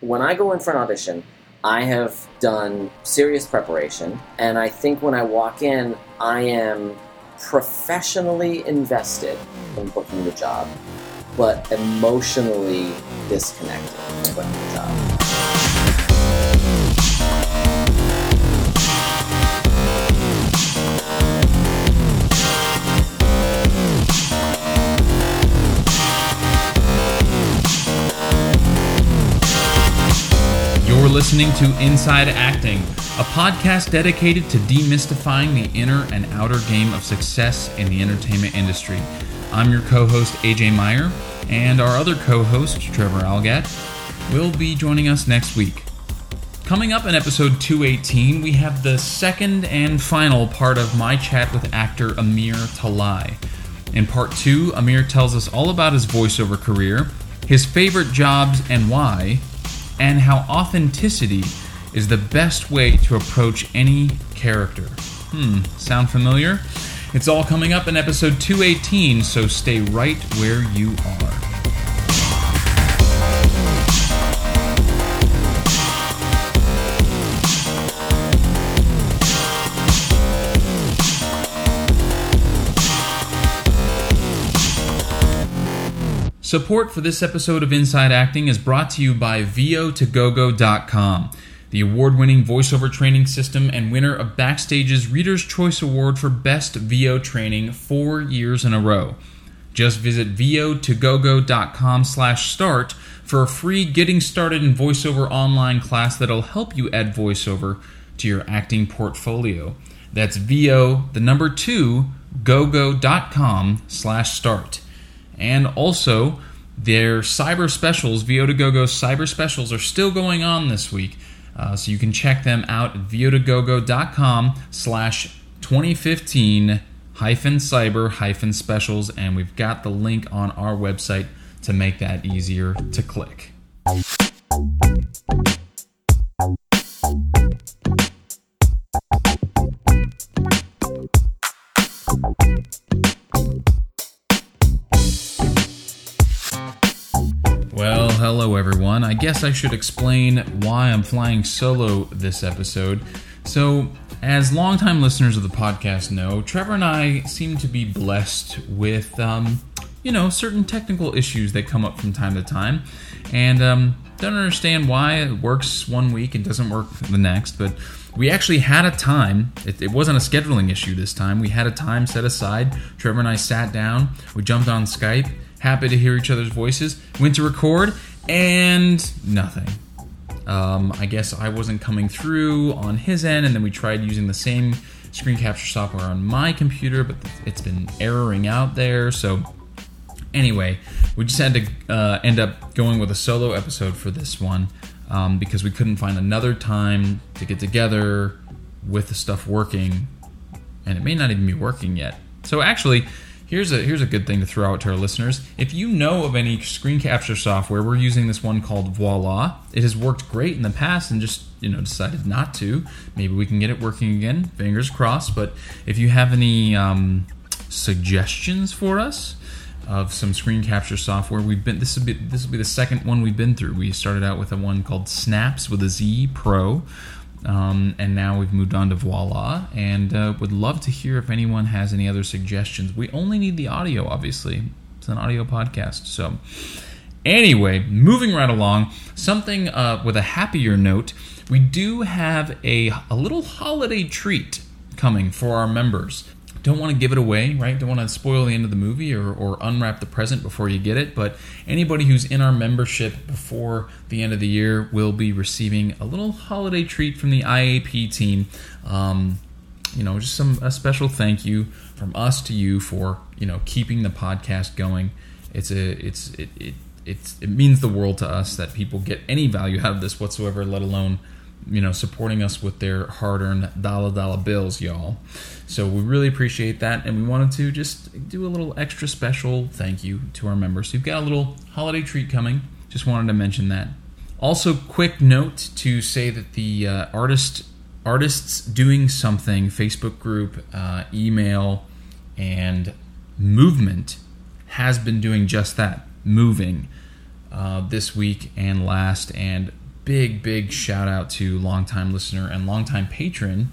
when I go in for an audition, I have done serious preparation, and I think when I walk in, I am professionally invested in booking the job, but emotionally disconnected from booking the job. Listening to Inside Acting, a podcast dedicated to demystifying the inner and outer game of success in the entertainment industry. I'm your co host, AJ Meyer, and our other co host, Trevor Algatt, will be joining us next week. Coming up in episode 218, we have the second and final part of my chat with actor Amir Talai. In part two, Amir tells us all about his voiceover career, his favorite jobs and why, and how authenticity is the best way to approach any character. Hmm, sound familiar? It's all coming up in episode 218, so stay right where you are. Support for this episode of Inside Acting is brought to you by VO2GoGo.com, the award winning voiceover training system and winner of Backstage's Reader's Choice Award for Best VO Training four years in a row. Just visit vo2gogo.com slash start for a free Getting Started in VoiceOver online class that'll help you add voiceover to your acting portfolio. That's vo, the number two, gogo.com slash start. And also, their cyber specials, VO2GoGo cyber specials, are still going on this week. Uh, so you can check them out at vo2gogo.com slash 2015 hyphen cyber hyphen specials. And we've got the link on our website to make that easier to click. Hello everyone. I guess I should explain why I'm flying solo this episode. So, as longtime listeners of the podcast know, Trevor and I seem to be blessed with, um, you know, certain technical issues that come up from time to time, and um, don't understand why it works one week and doesn't work the next. But we actually had a time. It, it wasn't a scheduling issue this time. We had a time set aside. Trevor and I sat down. We jumped on Skype happy to hear each other's voices. Went to record, and nothing. Um, I guess I wasn't coming through on his end, and then we tried using the same screen capture software on my computer, but it's been erroring out there. So, anyway, we just had to uh, end up going with a solo episode for this one um, because we couldn't find another time to get together with the stuff working, and it may not even be working yet. So, actually, Here's a here's a good thing to throw out to our listeners. If you know of any screen capture software, we're using this one called Voila. It has worked great in the past and just you know decided not to. Maybe we can get it working again. Fingers crossed. But if you have any um, suggestions for us of some screen capture software, we've been this will be this will be the second one we've been through. We started out with a one called Snaps with a Z Pro. Um, and now we've moved on to Voila, and uh, would love to hear if anyone has any other suggestions. We only need the audio, obviously. It's an audio podcast. So, anyway, moving right along, something uh, with a happier note. We do have a, a little holiday treat coming for our members don't want to give it away, right? Don't want to spoil the end of the movie or, or unwrap the present before you get it. But anybody who's in our membership before the end of the year will be receiving a little holiday treat from the IAP team. Um, you know, just some a special thank you from us to you for you know keeping the podcast going. It's a it's it it it's, it means the world to us that people get any value out of this whatsoever, let alone you know supporting us with their hard-earned dollar dollar bills, y'all. So we really appreciate that, and we wanted to just do a little extra special thank you to our members. You've got a little holiday treat coming. Just wanted to mention that. Also, quick note to say that the uh, artist artists doing something Facebook group, uh, email, and movement has been doing just that, moving uh, this week and last, and big, big shout out to longtime listener and longtime patron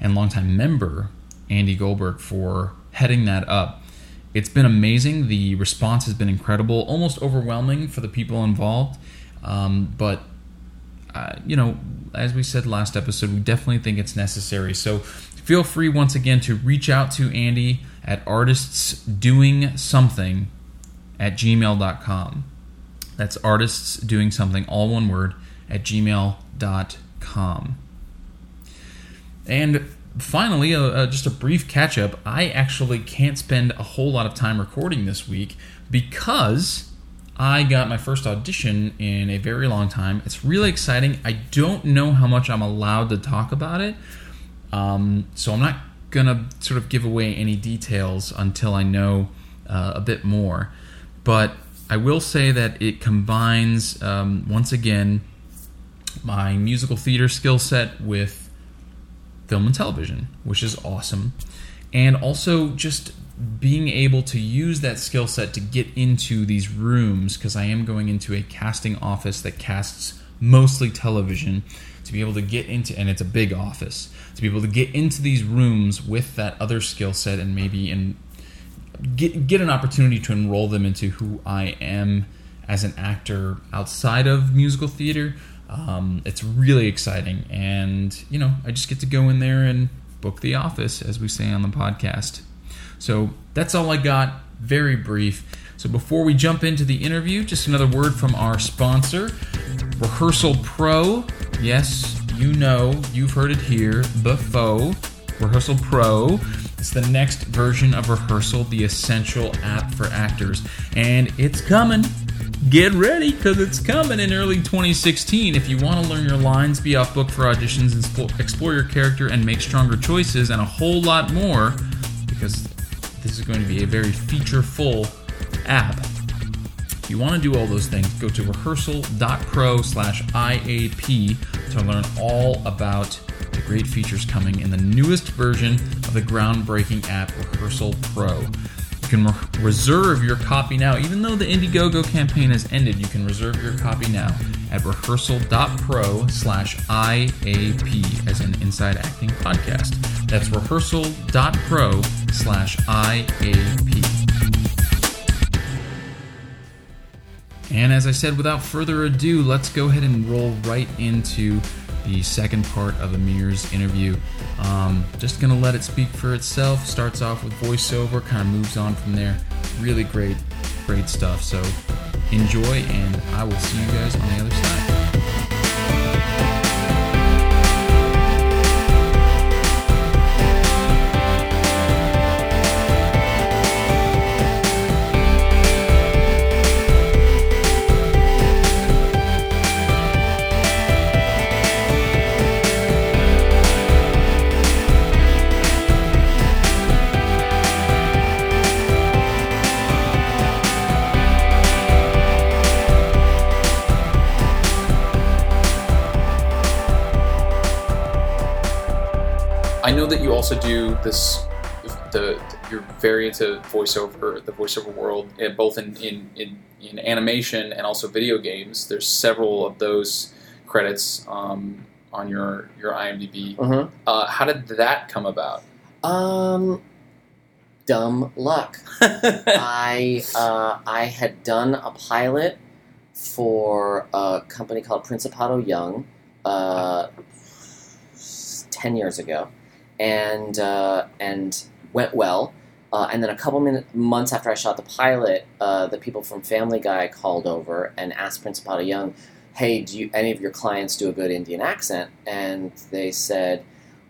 and longtime member Andy Goldberg for heading that up. It's been amazing. The response has been incredible, almost overwhelming for the people involved. Um, but uh, you know, as we said last episode, we definitely think it's necessary. So feel free once again to reach out to Andy at artistsdoingsomething at gmail.com. That's artists doing something, all one word, at gmail.com. And finally, uh, uh, just a brief catch up. I actually can't spend a whole lot of time recording this week because I got my first audition in a very long time. It's really exciting. I don't know how much I'm allowed to talk about it, um, so I'm not gonna sort of give away any details until I know uh, a bit more. But I will say that it combines um, once again my musical theater skill set with film and television, which is awesome, and also just being able to use that skill set to get into these rooms because I am going into a casting office that casts mostly television to be able to get into and it's a big office to be able to get into these rooms with that other skill set and maybe and get get an opportunity to enroll them into who I am as an actor outside of musical theater. Um, it's really exciting, and you know, I just get to go in there and book the office, as we say on the podcast. So that's all I got. Very brief. So before we jump into the interview, just another word from our sponsor, Rehearsal Pro. Yes, you know, you've heard it here before. Rehearsal Pro. It's the next version of Rehearsal, the essential app for actors. And it's coming. Get ready because it's coming in early 2016. If you want to learn your lines, be off book for auditions, and explore your character, and make stronger choices, and a whole lot more, because this is going to be a very feature full app. If you want to do all those things, go to rehearsal.pro slash IAP to learn all about the great features coming in the newest version of the groundbreaking app Rehearsal Pro. Can re- reserve your copy now. Even though the Indiegogo campaign has ended, you can reserve your copy now at rehearsal.pro slash IAP as an Inside Acting podcast. That's rehearsal.pro slash IAP. And as I said, without further ado, let's go ahead and roll right into the second part of Amir's interview. Um, just gonna let it speak for itself. Starts off with voiceover, kind of moves on from there. Really great, great stuff. So enjoy, and I will see you guys on the other side. Also do this. The you're very into voiceover, the voiceover world, eh, both in, in, in, in animation and also video games. There's several of those credits um, on your your IMDb. Mm-hmm. Uh, how did that come about? Um, dumb luck. I uh, I had done a pilot for a company called Principato Young uh, ten years ago, and uh, and went well. Uh, and then a couple minute, months after I shot the pilot, uh, the people from Family Guy called over and asked Principato Young, "Hey, do you, any of your clients do a good Indian accent?" And they said,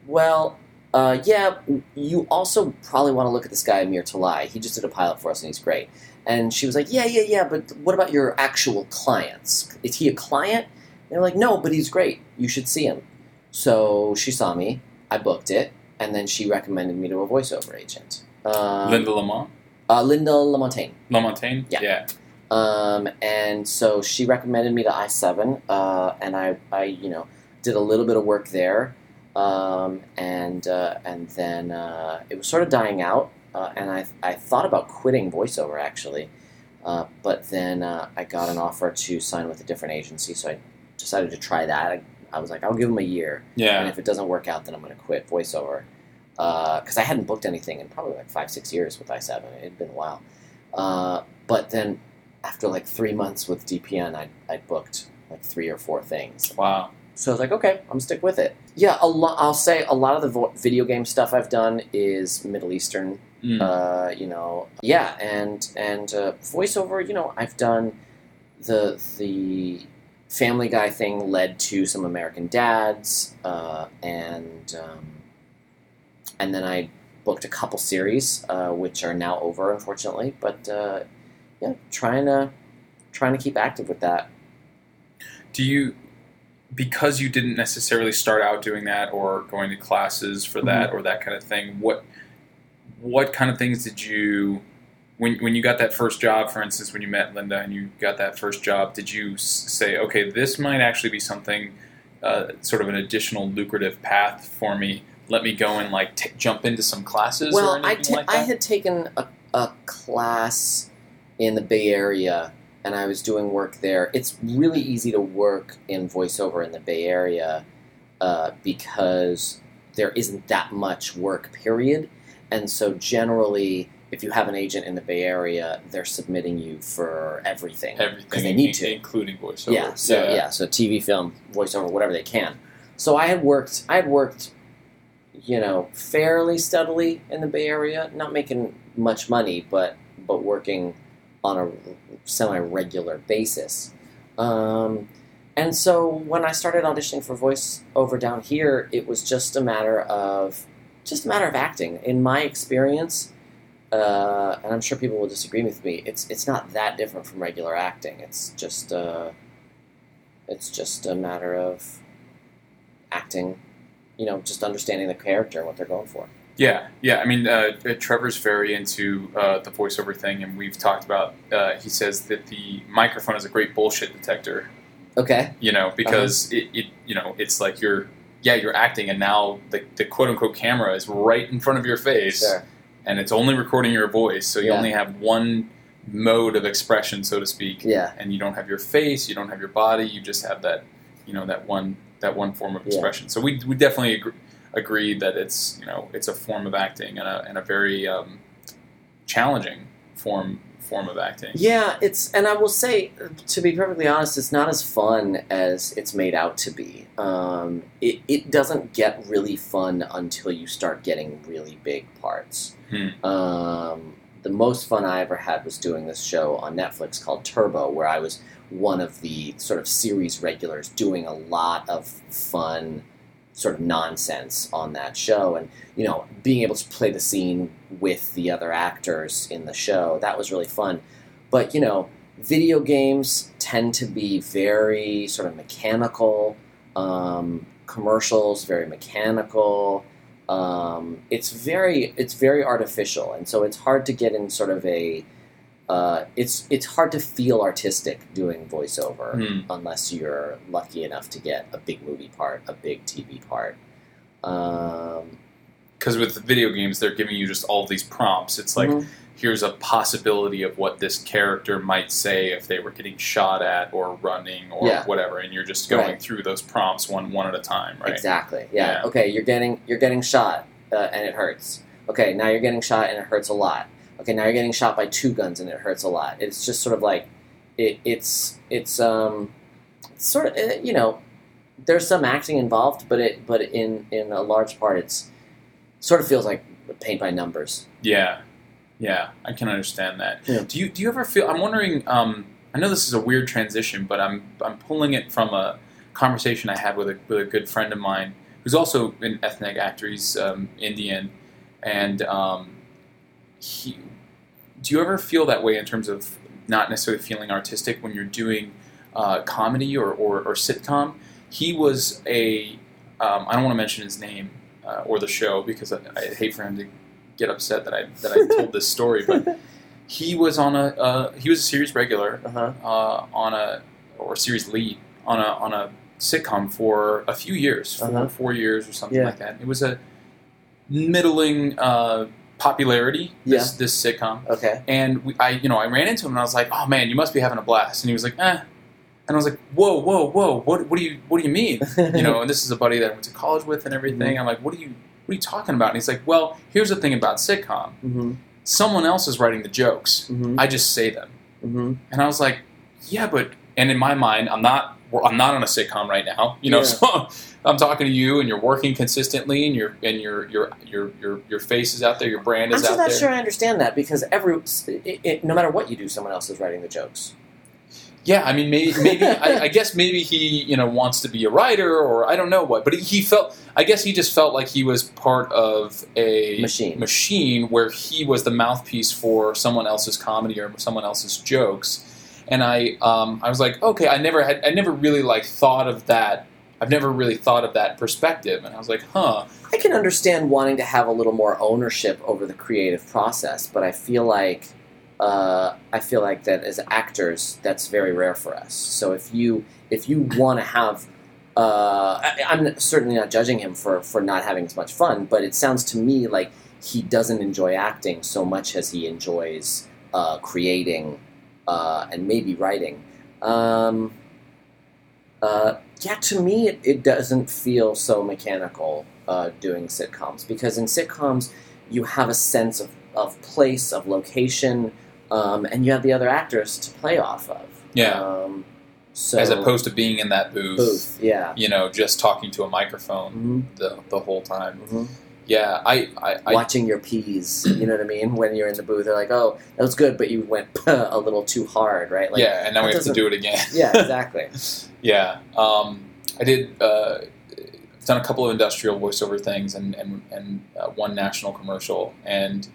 "Well, uh, yeah, you also probably want to look at this guy Amir Talai. He just did a pilot for us and he's great." And she was like, "Yeah, yeah, yeah, but what about your actual clients? Is he a client?" They're like, "No, but he's great. You should see him." So she saw me. I booked it, and then she recommended me to a voiceover agent. Um, Linda Lamont, uh, Linda Lamontagne. Lamontagne. Yeah. yeah. Um, and so she recommended me to i7, uh, and I, I, you know, did a little bit of work there, um, and uh, and then uh, it was sort of dying out, uh, and I, I thought about quitting voiceover actually, uh, but then uh, I got an offer to sign with a different agency, so I decided to try that. I, I was like, I'll give them a year, Yeah. and if it doesn't work out, then I'm going to quit voiceover because I hadn't booked anything in probably like five, six years with i7. It had been a while, uh, but then after like three months with DPN, I I booked like three or four things. Wow. So I was like, okay, I'm gonna stick with it. Yeah, a lot. I'll say a lot of the vo- video game stuff I've done is Middle Eastern Mm. uh, you know, yeah, and and uh, voiceover. You know, I've done the the Family Guy thing led to some American Dads, uh, and um, and then I booked a couple series, uh, which are now over, unfortunately. But uh, yeah, trying to trying to keep active with that. Do you, because you didn't necessarily start out doing that or going to classes for that Mm-hmm. or that kind of thing, what what kind of things did you when when you got that first job, for instance, when you met Linda and you got that first job, did you say, okay, this might actually be something, uh, sort of an additional lucrative path for me? Let me go and like t- jump into some classes or Well, I ta- like I had taken a, a class in the Bay Area, and I was doing work there. It's really easy to work in voiceover in the Bay Area uh, because there isn't that much work, period. And so, generally, if you have an agent in the Bay Area, they're submitting you for everything. Everything they need to. including voiceover. Yeah. So yeah. So TV, film, voiceover, whatever they can. So I had worked. I had worked, you know, fairly steadily in the Bay Area, not making much money, but but working on a semi-regular basis. Um, and so when I started auditioning for voiceover down here, it was just a matter of just a matter of acting. In my experience, uh, and I'm sure people will disagree with me. It's it's not that different from regular acting. It's just uh, it's just a matter of acting. You know, just understanding the character and what they're going for. Yeah, yeah. I mean, uh, uh, Trevor's very into uh, the voiceover thing, and we've talked about. Uh, he says that the microphone is a great bullshit detector. Okay. You know, because Uh-huh. it, it, you know, it's like you're, yeah, you're acting, and now the, the quote unquote camera is right in front of your face, Sure. and it's only recording your voice, so you Yeah. only have one mode of expression, so to speak, Yeah. and you don't have your face, you don't have your body, you just have that, you know, that one that one form of Yeah. expression. So we we definitely agree, agree that it's you know it's a form of acting and a and a very um, challenging form form of acting. Yeah, it's and I will say, to be perfectly honest, it's not as fun as it's made out to be. Um, it it doesn't get really fun until you start getting really big parts. Hmm. Um, the most fun I ever had was doing this show on Netflix called Turbo, where I was one of the sort of series regulars doing a lot of fun sort of nonsense on that show. And you know being able to play the scene with the other actors in the show that was really fun. But you know video games tend to be very sort of mechanical um, commercials very mechanical. Um, it's very it's very artificial. And so it's hard to get in sort of a uh, it's it's hard to feel artistic doing voiceover Hmm. unless you're lucky enough to get a big movie part, a big TV part. Um, Because with the video games, they're giving you just all these prompts. It's like mhm. here's a possibility of what this character might say if they were getting shot at or running or Yeah. whatever, and you're just going Right. through those prompts one one at a time, right? exactly. Yeah. Yeah. Okay, you're getting you're getting shot uh, and it hurts. Okay, now you're getting shot and it hurts a lot. Okay, now you're getting shot by two guns and it hurts a lot. It's just sort of like it, it's it's um it's sort of uh, you know there's some acting involved, but it but in in a large part it's sort of feels like paint by numbers. Yeah, yeah, I can understand that. Yeah. Do you do you ever feel? I'm wondering. Um, I know this is a weird transition, but I'm I'm pulling it from a conversation I had with a with a good friend of mine who's also an ethnic actor. He's um, Indian, and um, he. Do you ever feel that way in terms of not necessarily feeling artistic when you're doing uh, comedy or, or, or sitcom? He was a. Um, I don't want to mention his name uh, or the show because I, I hate for him to get upset that I that I told this story, but he was on a uh, he was a series regular Uh-huh. uh, on a or series lead on a on a sitcom for a few years, 4 Uh-huh. four years or something Yeah. like that. It was a middling uh, popularity this this sitcom, Okay. and we, I you know I ran into him and I was like, oh man, you must be having a blast, and he was like, eh. And I was like, "Whoa, whoa, whoa! What, what do you, what do you mean?" You know, and this is a buddy that I went to college with and everything. I'm like, "What are you, what are you talking about?" And he's like, "Well, here's the thing about sitcom. hmm Someone else is writing the jokes. hmm I just say them." hmm And I was like, "Yeah, but," and in my mind, I'm not, I'm not on a sitcom right now. You know, Yeah. so I'm talking to you, and you're working consistently, and your, and your, your, your, your, your face is out there, your brand is out there. I'm is still out not sure I understand that because every it, it, no matter what you do, someone else is writing the jokes. Yeah, I mean, maybe, maybe I, I guess maybe he, you know, wants to be a writer, or I don't know what, but he, he felt. I guess he just felt like he was part of a Machine. machine where he was the mouthpiece for someone else's comedy or someone else's jokes. And I, um, I was like, okay, I never had, I never really like thought of that. I've never really thought of that perspective, and I was like, huh, I can understand wanting to have a little more ownership over the creative process, but I feel like uh, I feel like that as actors, that's very rare for us. So if you if you want to have, uh, I, I'm certainly not judging him for for not having as much fun, but it sounds to me like he doesn't enjoy acting so much as he enjoys uh, creating uh, and maybe writing. Um, uh, yeah, to me, it, it doesn't feel so mechanical uh, doing sitcoms because in sitcoms, you have a sense of, of place, of location, um, and you have the other actors to play off of. Yeah. Um, so as opposed to being in that booth, booth, yeah. you know, just talking to a microphone hmm the the whole time. hmm Yeah, I, I, I Watching your P's, you know what I mean? When you're in the booth, they're like, "Oh, that was good," but you went a little too hard, right? Like, yeah, and now we have to do it again. yeah, exactly. Yeah, um, I did. Uh, I've done a couple of industrial voiceover things and and, and uh, one national commercial. And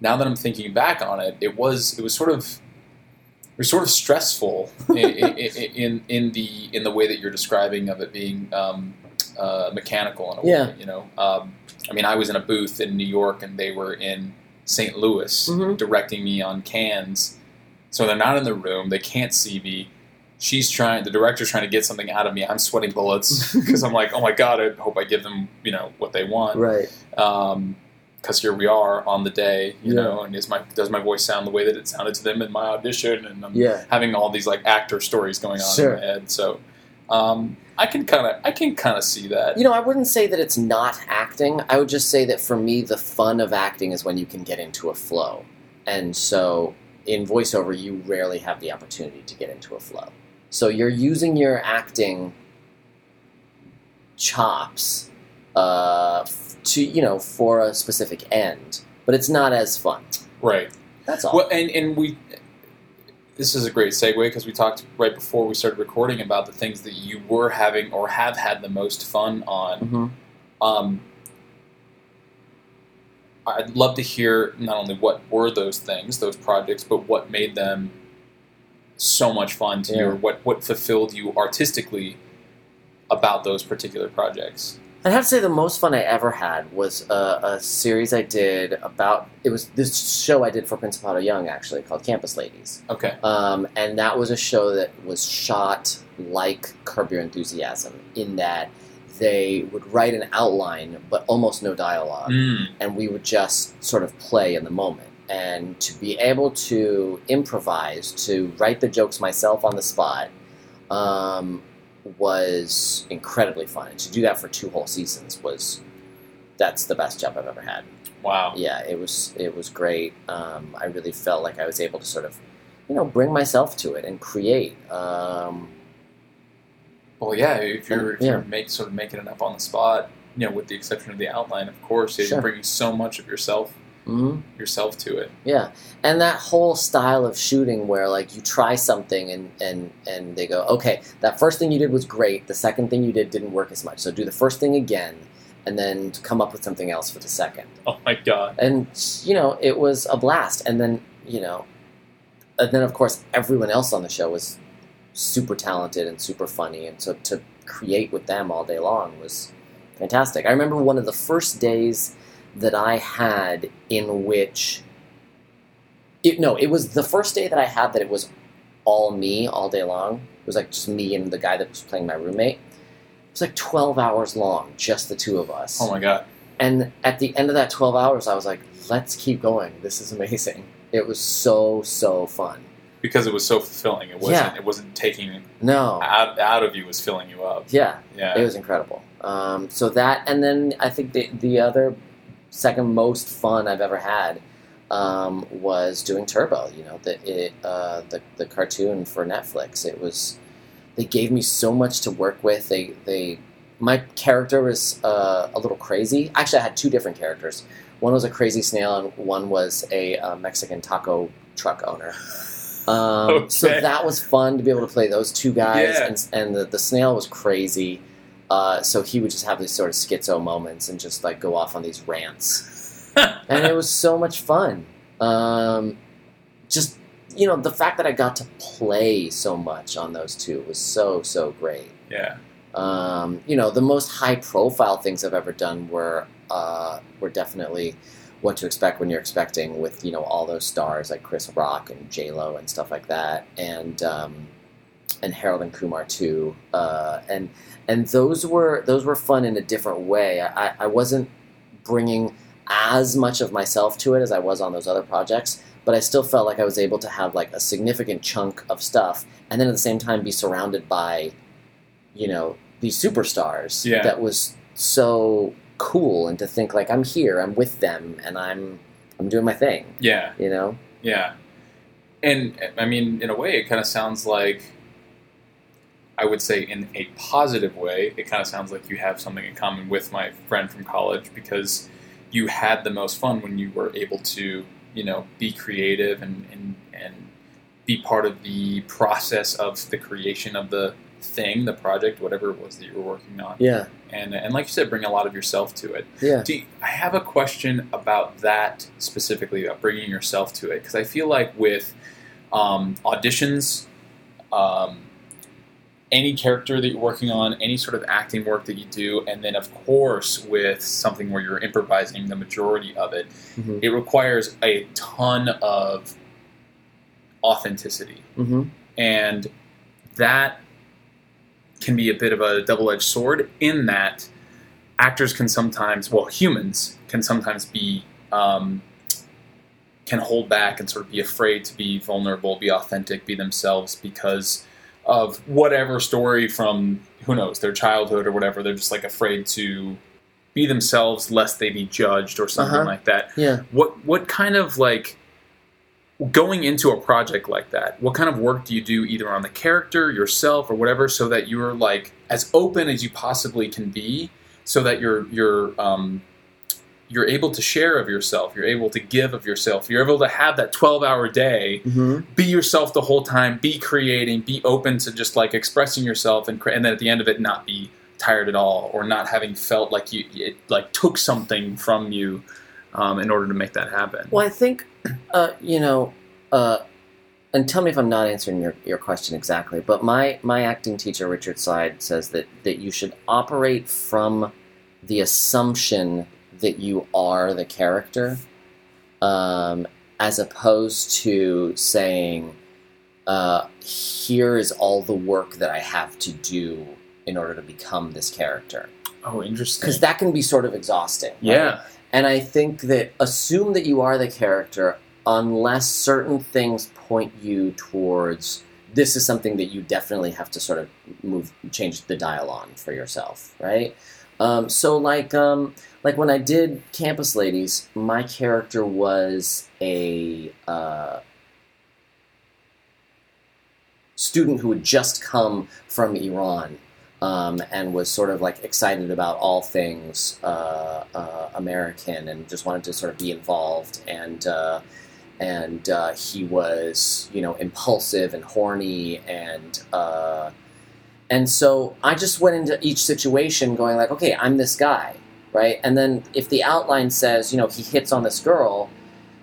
now that I'm thinking back on it, it was it was sort of it was sort of stressful in, in, in in the in the way that you're describing of it being um, uh, mechanical in a Yeah. way. You know, um, I mean, I was in a booth in New York and they were in St. Louis Mhm. directing me on cans. So they're not in the room. They can't see me she's trying the director's trying to get something out of me i'm sweating bullets because i'm like oh my god i hope i give them you know what they want Right. because here we are on the day you Yeah. know and is my does my voice sound the way that it sounded to them in my audition and i'm Yeah. having all these like actor stories going on Sure. in my head so um, i can kind of i can kind of see that You know, I wouldn't say that it's not acting. I would just say that for me, the fun of acting is when you can get into a flow. And so in voiceover, you rarely have the opportunity to get into a flow. So you're using your acting chops uh, to, you know, for a specific end, but it's not as fun. right That's all. Well, and and we. This is a great segue because we talked right before we started recording about the things that you were having or have had the most fun on. Mhm. Um, I'd love to hear not only what were those things, those projects, but what made them so much fun to you, or what what fulfilled you artistically about those particular projects. I'd have to say the most fun I ever had was a, a series I did about. It was this show I did for Principato Young actually called Campus Ladies, Okay. um, and that was a show that was shot like Curb Your Enthusiasm in that they would write an outline but almost no dialogue, Mm. and we would just sort of play in the moment. And to be able to improvise, to write the jokes myself on the spot, um, was incredibly fun. And to do that for two whole seasons was that's the best job I've ever had. Wow. Yeah, it was it was great. Um, I really felt like I was able to sort of, you know, bring myself to it and create. Um, Well, yeah. If you're, if Yeah. you're make, sort of making it up on the spot, you know, with the exception of the outline, of course, Sure. you're bringing so much of yourself mhm. yourself to it. Yeah, and that whole style of shooting where like you try something and and and they go, okay, that first thing you did was great. The second thing you did didn't work as much. So do the first thing again, and then come up with something else for the second. Oh my god. And you know, it was a blast. And then you know, and then of course everyone else on the show was super talented and super funny, and so to create with them all day long was fantastic. I remember one of the first days that I had in which it, no, it was the first day that I had that it was all me all day long. It was like just me and the guy that was playing my roommate. It was like 12 hours long, just the two of us. Oh my god. And at the end of that 12 hours, I was like, let's keep going. This is amazing. It was so, so fun. because it was so fulfilling. It wasn't Yeah. it wasn't taking No, out out of you. It was filling you up. yeah, Yeah. it was incredible. Um, so that, and then I think the the other second most fun I've ever had um, was doing Turbo. You know, the it uh, the the cartoon for Netflix. It was they gave me so much to work with. They they my character was uh, a little crazy. Actually, I had two different characters. One was a crazy snail, and one was a uh, Mexican taco truck owner. Um, So that was fun to be able to play those two guys, Yeah. and, and the, the snail was crazy. Uh, so he would just have these sort of schizo moments and just like go off on these rants, and it was so much fun. Um, just you know, the fact that I got to play so much on those two was so so great. yeah. Um, you know, the most high profile things I've ever done were uh, were definitely what to expect when you're expecting with you know all those stars like Chris Rock and J Lo and stuff like that, and um, and Harold and Kumar too, uh, and and those were those were fun in a different way. I, I wasn't bringing as much of myself to it as I was on those other projects, but I still felt like I was able to have like a significant chunk of stuff, and then at the same time be surrounded by, you know, these superstars. Yeah. That was so cool, and to think like I'm here, I'm with them, and I'm I'm doing my thing. Yeah. You know. Yeah. And I mean, in a way, it kind of sounds like, I would say, in a positive way, it kind of sounds like you have something in common with my friend from college because you had the most fun when you were able to, you know, be creative and, and, and be part of the process of the creation of the thing, the project, whatever it was that you were working on. Yeah. And, and like you said, bring a lot of yourself to it. Yeah. Do you- I have a question about that specifically, about bringing yourself to it, because I feel like with um, auditions, um, any character that you're working on, any sort of acting work that you do, and then of course with something where you're improvising the majority of it, hmm it requires a ton of authenticity, hmm and that can be a bit of a double-edged sword in that actors can sometimes well humans can sometimes be um, can hold back and sort of be afraid to be vulnerable be authentic be themselves because of whatever story from who knows their childhood or whatever they're just like afraid to be themselves lest they be judged or something Uh-huh. like that Yeah. what what kind of like going into a project like that what kind of work do you do either on the character yourself or whatever so that you're like as open as you possibly can be so that you're you're um, you're able to share of yourself. You're able to give of yourself. You're able to have that 12 hour day hmm be yourself the whole time be creating be open to just like expressing yourself and cre- and then at the end of it not be tired at all or not having felt like you it like took something from you um, in order to make that happen. Well, I think, uh, you know, uh, and tell me if I'm not answering your, your question exactly, but my, my acting teacher, Richard Seyd, says that, that you should operate from the assumption that you are the character, um, as opposed to saying, uh, here is all the work that I have to do in order to become this character. oh interesting Because that can be sort of exhausting. right? yeah And I think that assume that you are the character unless certain things point you towards this is something that you definitely have to sort of move change the dial on for yourself, right? Um, so like um, like when I did Campus Ladies, my character was a uh, student who had just come from Iran um, and was sort of like excited about all things uh, uh, American and just wanted to sort of be involved. And uh, and uh, he was you know impulsive and horny and uh, and so I just went into each situation going like okay I'm this guy right? And then if the outline says you know he hits on this girl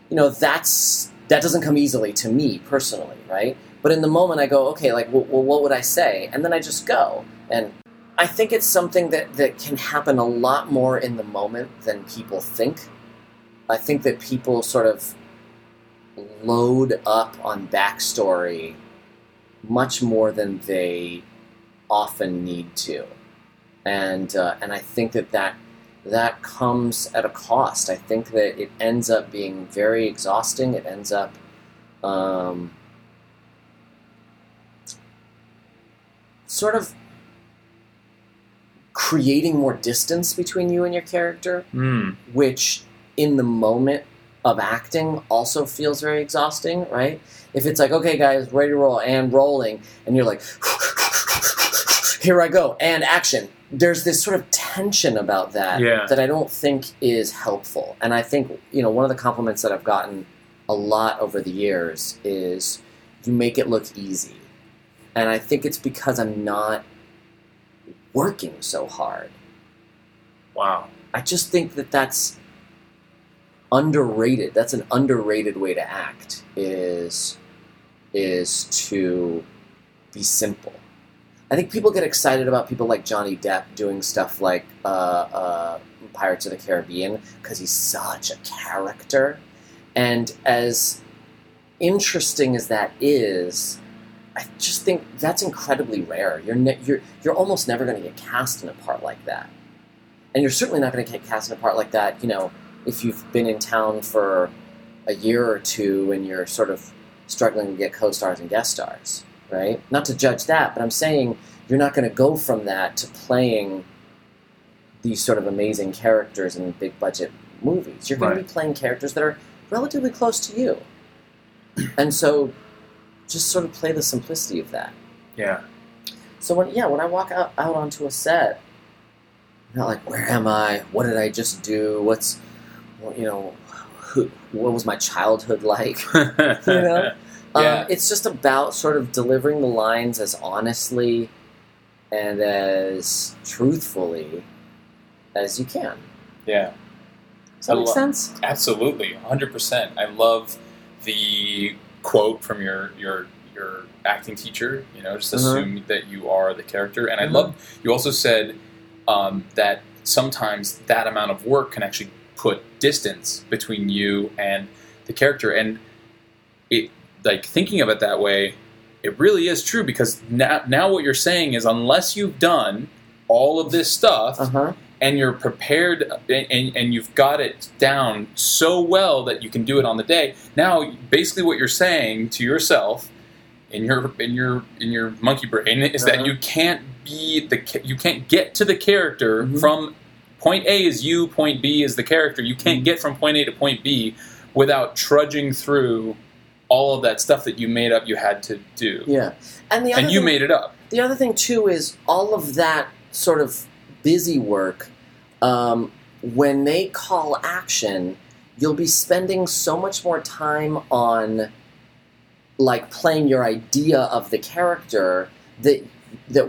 you know that's that doesn't come easily to me personally right? But in the moment I go okay like well, well what would I say? And then I just go. And I think it's something that, that can happen a lot more in the moment than people think. I think that people sort of load up on backstory much more than they often need to, and uh, and I think that that that comes at a cost. I think that it ends up being very exhausting. It ends up. Um, sort of creating more distance between you and your character, mm. which in the moment of acting also feels very exhausting, right? If it's like, okay, guys, ready to roll and rolling, and you're like, here I go, and action. There's this sort of tension about that Yeah. that I don't think is helpful. And I think, you know, one of the compliments that I've gotten a lot over the years is you make it look easy. And I think it's because I'm not working so hard. Wow. I just think that that's underrated. That's an underrated way to act is is to be simple. I think people get excited about people like Johnny Depp doing stuff like uh, uh, Pirates of the Caribbean because he's such a character, and as interesting as that is, I just think that's incredibly rare. You're ne- you're you're almost never going to get cast in a part like that, and you're certainly not going to get cast in a part like that. You know, if you've been in town for a year or two and you're sort of struggling to get co-stars and guest stars, right? Not to judge that, but I'm saying you're not going to go from that to playing these sort of amazing characters in big budget movies. You're going to be playing characters that are relatively close to you, and so just sort of play the simplicity of that. Yeah. So when yeah, when I walk out, out onto a set, I'm not like, where am I? What did I just do? What's what- you know, who, what was my childhood like? you know, Yeah. um, it's just about sort of delivering the lines as honestly and as truthfully as you can. yeah. Does that I make lo- sense? Absolutely, hundred percent. I love the quote from your your your acting teacher. You know, just Mhm. assume that you are the character. And I Mhm. love you also said um, that sometimes that amount of work can actually put distance between you and the character. And it like thinking of it that way, it really is true because now now what you're saying is unless you've done all of this stuff Uh huh. and you're prepared and, and, and you've got it down so well that you can do it on the day now basically what you're saying to yourself in your in your in your monkey brain is Uh-huh. that you can't be the you can't get to the character Mhm. from point A is you point B is the character you can't Mhm. get from point A to point B without trudging through all of that stuff that you made up you had to do Yeah. And the other and you thing- made it up The other thing too is all of that sort of busy work. Um, when they call action, you'll be spending so much more time on like playing your idea of the character that that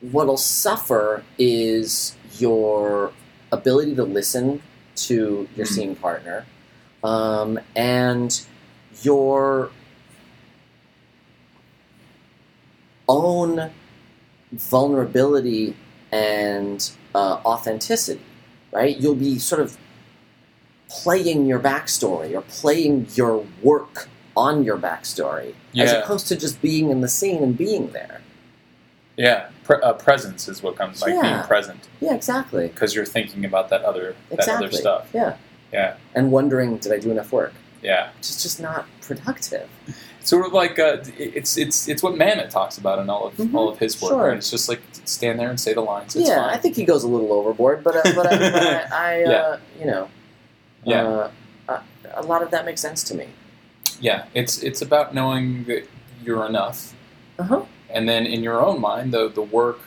what'll suffer is your ability to listen to your Mm. scene partner um, and your own vulnerability and uh, authenticity, right? You'll be sort of playing your backstory or playing your work on your backstory as opposed to just being in the scene and being there. yeah Pre- uh, presence is what comes like being present Yeah, exactly. because you're thinking about that other that Exactly. other stuff. Yeah. Yeah, And wondering, did I do enough work? Yeah. Which is just not productive. Sort of like uh, it's it's it's what Mamet talks about in all of Mhm. all of his work. Sure. Right? It's just like stand there and say the lines. Yeah, fine. I think he goes a little overboard, but, uh, but, I, but I, I uh, you know, Yeah. uh, uh, a lot of that makes sense to me. yeah, it's it's about knowing that you're enough, Uh huh. and then in your own mind, the the work,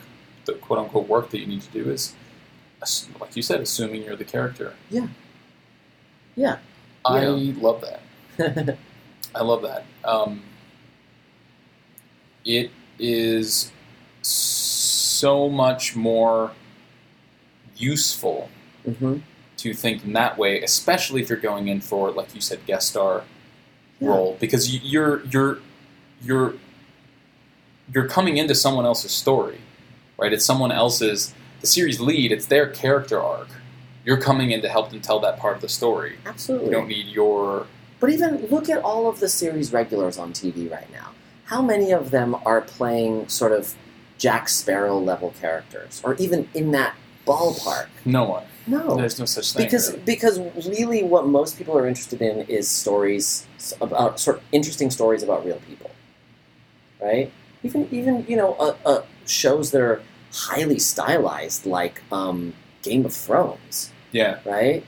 the quote unquote work that you need to do is, like you said, assuming you're the character. Yeah. Yeah. I love that. I love that. Um, it is so much more useful hmm to think in that way, especially if you're going in for, like you said, guest star Yeah. role, because you're you're you're you're coming into someone else's story, right? It's someone else's the series lead. It's their character arc. You're coming in to help them tell that part of the story. Absolutely. You don't need your But even look at all of the series regulars on TV right now. How many of them are playing sort of Jack Sparrow level characters, or even in that ballpark? no one. No, There's no such thing. because really. because really, what most people are interested in is stories about sort of interesting stories about real people, right? Even even you know a, a shows that are highly stylized, like um, Game of Thrones, Yeah. right?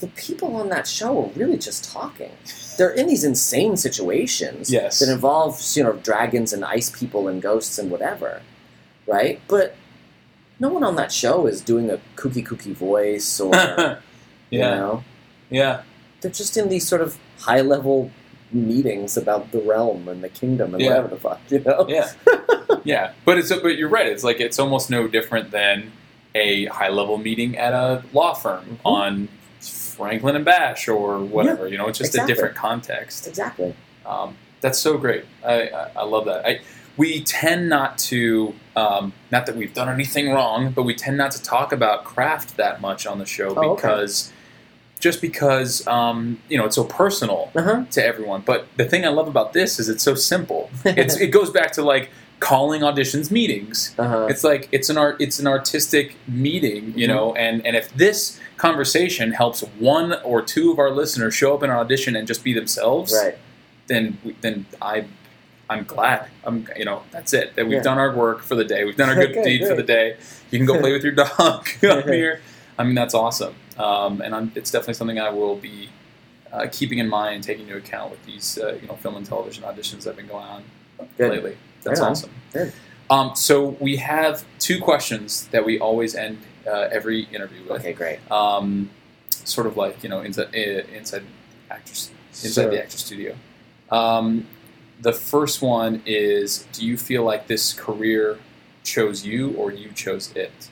The people on that show are really just talking. They're in these insane situations Yes. that involve, you know, dragons and ice people and ghosts and whatever, right? But no one on that show is doing a kooky kooky voice or, yeah. you know, Yeah. they're just in these sort of high level meetings about the realm and the kingdom and Yeah. whatever the fuck, you know? Yeah. yeah. But it's but you're right. It's like it's almost no different than a high level meeting at a law firm Mhm. on Franklin and Bash or whatever. You know, it's just exactly. a different context. Exactly. Um, that's so great. I, I, I love that. I, we tend not to, um, not that we've done anything wrong, but we tend not to talk about craft that much on the show Oh, okay. because just because um, you know it's so personal Uh huh. to everyone. But the thing I love about this is it's so simple. It's, it goes back to like calling auditions meetings. Uh huh. It's like it's an art. It's an artistic meeting, you Mm-hmm. know. And and if this conversation helps one or two of our listeners show up in an audition and just be themselves, Right. then we- then I I'm glad. I'm you know that's it. That we've Yeah. done our work for the day. We've done our good Okay, deed for the day. You can go play with your dog up here. I mean that's awesome. Um, and I'm, it's definitely something I will be uh, keeping in mind and taking into account with these uh, you know film and television auditions that have been going on Good. lately. That's on. awesome. Good. Um, so we have two questions that we always end uh, every interview with. Okay, great. Um, sort of like you know inside uh, inside actors inside Sure. the actor studio. Um, the first one is: Do you feel like this career chose you, or you chose it?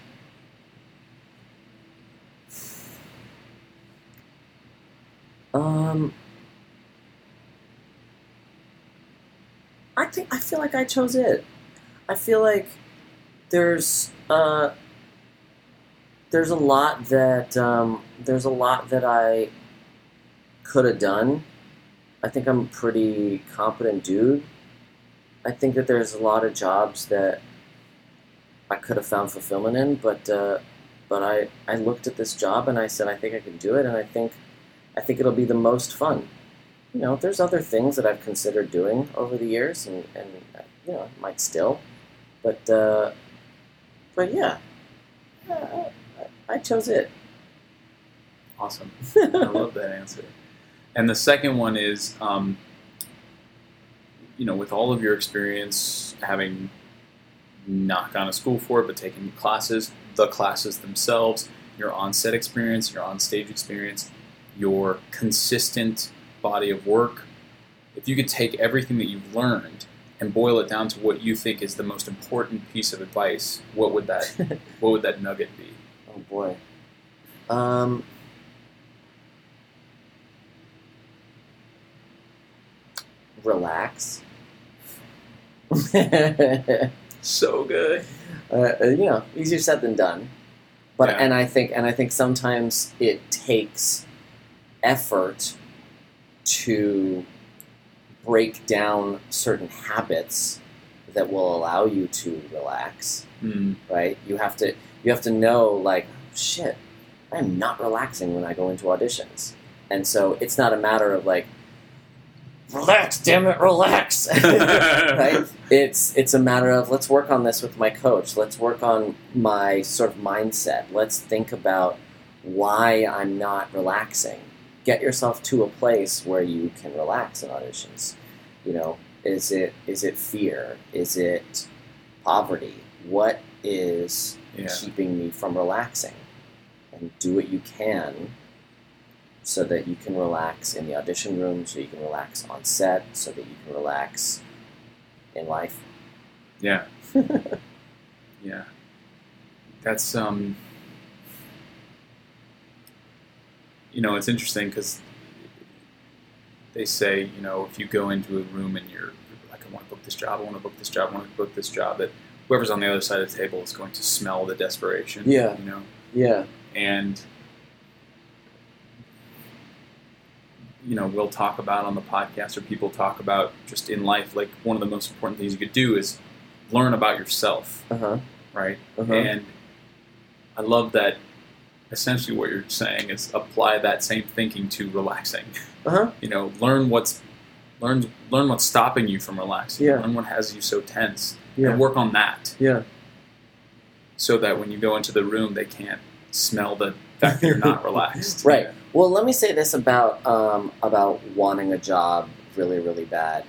Um, I think I feel like I chose it. I feel like there's uh, there's a lot that um, there's a lot that I could have done. I think I'm a pretty competent dude. I think that there's a lot of jobs that I could have found fulfillment in, but uh, but I, I looked at this job and I said I think I can do it, and I think I think it'll be the most fun. You know, there's other things that I've considered doing over the years, and, and you know, might still, but uh, but yeah, I, I, chose it. Awesome. I love that answer. And the second one is, um, you know, with all of your experience having not gone to school for it, but taking classes, the classes themselves, your on-set experience, your on-stage experience, your consistent body of work. If you could take everything that you've learned and boil it down to what you think is the most important piece of advice, what would that what would that nugget be? Oh boy. Um, relax. uh, So good. you know, easier said than done. But Yeah. and I think and I think sometimes it takes effort to break down certain habits that will allow you to relax Mm. right? You have to you have to know like shit, I'm not relaxing when I go into auditions, and so it's not a matter of like relax, damn it, relax, right? It's it's a matter of let's work on this with my coach. Let's work on my sort of mindset. Let's think about why I'm not relaxing. Get yourself to a place where you can relax in auditions. You know, is it is it fear? Is it poverty? What is Yeah. keeping me from relaxing? And do what you can so that you can relax in the audition room, so you can relax on set, so that you can relax in life. Yeah. yeah. That's um you know, it's interesting cuz they say, you know, if you go into a room and you're like I want to book this job, I want to book this job, I want to book this job that whoever's on the other side of the table is going to smell the desperation, Yeah. you know. Yeah. and you know we'll talk about on the podcast or people talk about just in life like one of the most important things you could do is learn about yourself Uh huh. right Uh-huh. and i love that essentially what you're saying is apply that same thinking to relaxing Uh huh. you know learn what's learn learn what's stopping you from relaxing Yeah. learn what has you so tense Yeah. and work on that Yeah. so that when you go into the room, they can't smell the fact that you're not relaxed. Right. Well, let me say this about um, about wanting a job really, really bad.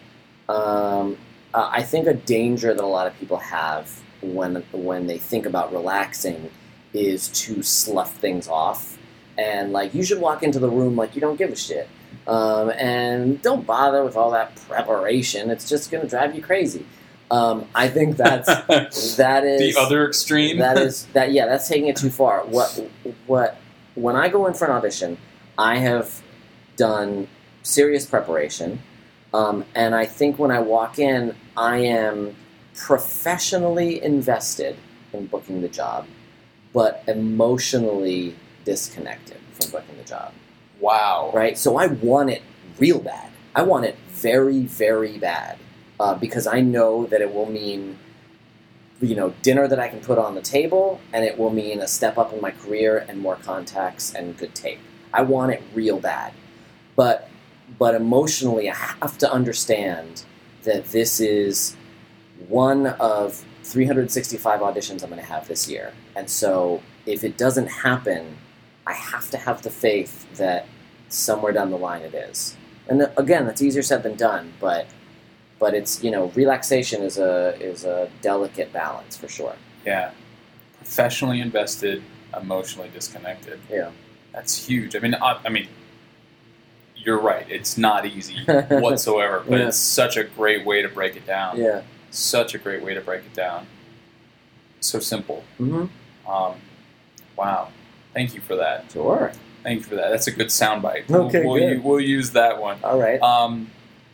Um, uh, I think a danger that a lot of people have when when they think about relaxing is to slough things off, and like you should walk into the room like you don't give a shit, um, and don't bother with all that preparation. It's just going to drive you crazy. Um, I think that's that is the other extreme. that is that yeah that's taking it too far what what when i go in for an audition i have done serious preparation um, and i think when i walk in i am professionally invested in booking the job but emotionally disconnected from booking the job wow. right? So I want it real bad. I want it very, very bad uh, because I know that it will mean, you know, dinner that I can put on the table, and it will mean a step up in my career and more contacts and good tape. I want it real bad, but but emotionally, I have to understand that this is one of 365 auditions I'm going to have this year, and so if it doesn't happen, I have to have the faith that somewhere down the line it is. And uh, again, that's easier said than done, but but it's you know relaxation is a is a delicate balance for sure. Yeah. Professionally invested, emotionally disconnected. Yeah. That's huge. I mean, I, I mean, you're right. It's not easy whatsoever, but Yeah. it's such a great way to break it down. Yeah. Such a great way to break it down. So simple. hmm Um, wow. Thank you for that. Sure. Thank you for that. That's a good soundbite. Okay, we'll, good. we'll use that one. All right. Um,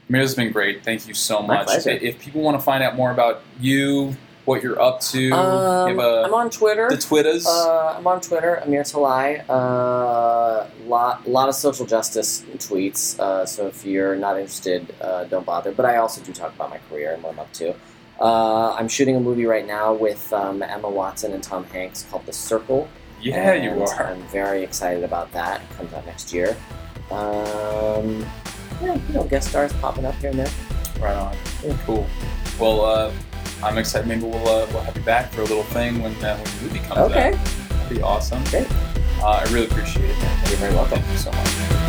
has been great. Thank you so My much. pleasure. If people want to find out more about you, what you're up to, Um, a, I'm on Twitter. the Twitters. Uh, I'm on Twitter, Amir Talai. Uh, lot, a lot of social justice tweets. Uh, so if you're not interested, uh, don't bother. But I also do talk about my career and what I'm up to. Uh, I'm shooting a movie right now with um, Emma Watson and Tom Hanks called The Circle. yeah, and you are. I'm very excited about that. It comes out next year. Um, yeah, you know, guest stars popping up here and there. Right on. Yeah. Cool. Well, uh, I'm excited. Maybe we'll uh, we'll have you back for a little thing when uh, when the movie comes Okay. out. That'd be awesome. Great. Uh, I really appreciate it. You're very welcome. Thank you so much.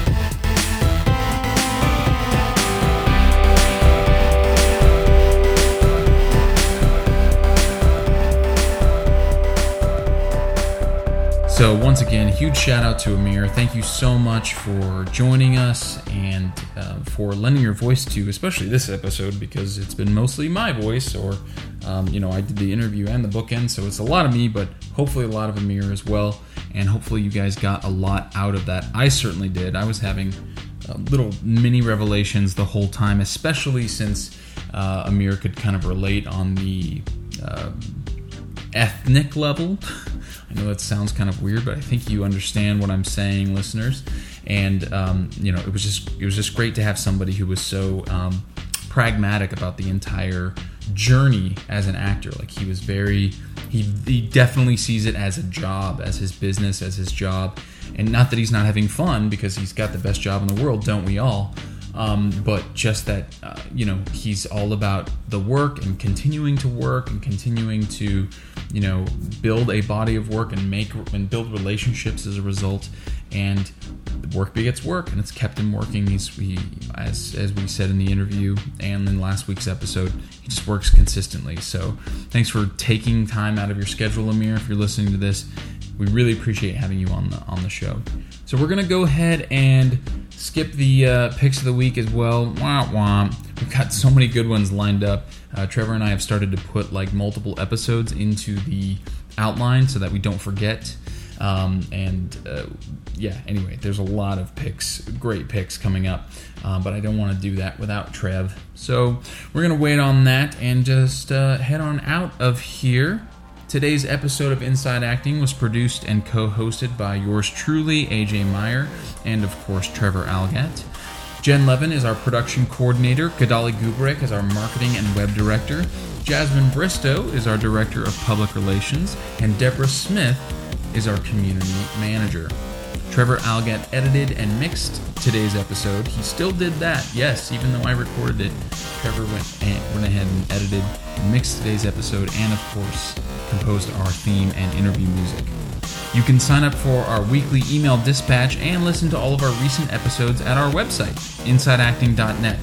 So, once again, huge shout out to Amir. Thank you so much for joining us and uh, for lending your voice to, especially this episode, because it's been mostly my voice, or, um, you know, I did the interview and the bookend, so it's a lot of me, but hopefully a lot of Amir as well. And hopefully you guys got a lot out of that. I certainly did. I was having uh, little mini revelations the whole time, especially since uh, Amir could kind of relate on the. Uh, ethnic level. I know that sounds kind of weird, but I think you understand what I'm saying, listeners. And um, you know, it was just it was just great to have somebody who was so um, pragmatic about the entire journey as an actor. Like he was very he he definitely sees it as a job, as his business, as his job, and not that he's not having fun because he's got the best job in the world, don't we all? Um, but just that uh, you know he's all about the work and continuing to work and continuing to you know build a body of work and make and build relationships as a result. And the work begets work and it's kept him working. He's he, as as we said in the interview and in last week's episode he just works consistently. So thanks for taking time out of your schedule amir if you're listening to this. We really appreciate having you on the on the show. So we're gonna go ahead and skip the uh, picks of the week as well. We've got so many good ones lined up. Uh, Trevor and I have started to put like multiple episodes into the outline so that we don't forget. Um, and uh, yeah, anyway, there's a lot of picks, great picks coming up, uh, but I don't want to do that without Trev. So we're gonna wait on that and just uh, head on out of here. Today's episode of Inside Acting was produced and co hosted by yours truly, AJ Meyer, and of course, Trevor Algatt. Jen Levin is our production coordinator, Kadali Gubrek is our marketing and web director, Jasmine Bristow is our director of public relations, and Deborah Smith is our community manager. Trevor Algatt edited and mixed today's episode. He still did that, yes, even though I recorded it. Trevor went, and went ahead and edited and mixed today's episode, and of course, composed our theme and interview music. You can sign up for our weekly email dispatch and listen to all of our recent episodes at our website, insideacting.net.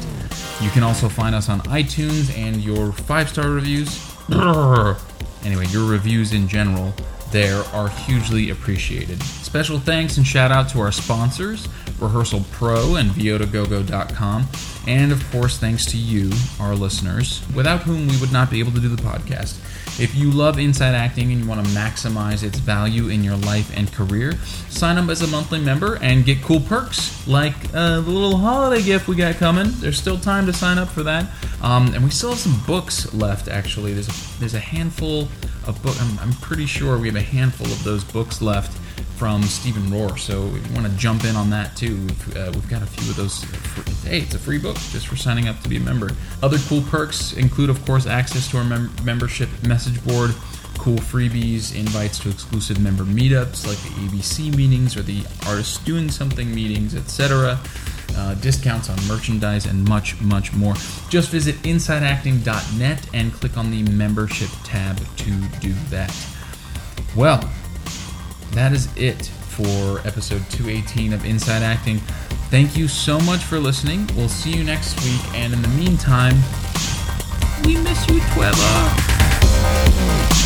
You can also find us on iTunes and your five star reviews. Anyway, your reviews in general there are hugely appreciated. Special thanks and shout out to our sponsors, Rehearsal Pro and ViotaGogo.com, and of course, thanks to you, our listeners, without whom we would not be able to do the podcast. If you love Inside Acting and you want to maximize its value in your life and career, sign up as a monthly member and get cool perks like uh, the little holiday gift we got coming. There's still time to sign up for that, um, and we still have some books left. Actually, there's a, there's a handful of books. I'm, I'm pretty sure we have a handful of those books left from Stephen Rohr. So if you want to jump in on that too, we've, uh, we've got a few of those. For, hey, it's a free book just for signing up to be a member. Other cool perks include, of course, access to our mem- membership message board, cool freebies, invites to exclusive member meetups like the ABC meetings or the Artists Doing Something meetings, etc. Uh, discounts on merchandise and much, much more. Just visit insideacting.net and click on the membership tab to do that. Well, that is it for episode 218 of Inside Acting. Thank you so much for listening. We'll see you next week, and in the meantime, we miss you, Trevor.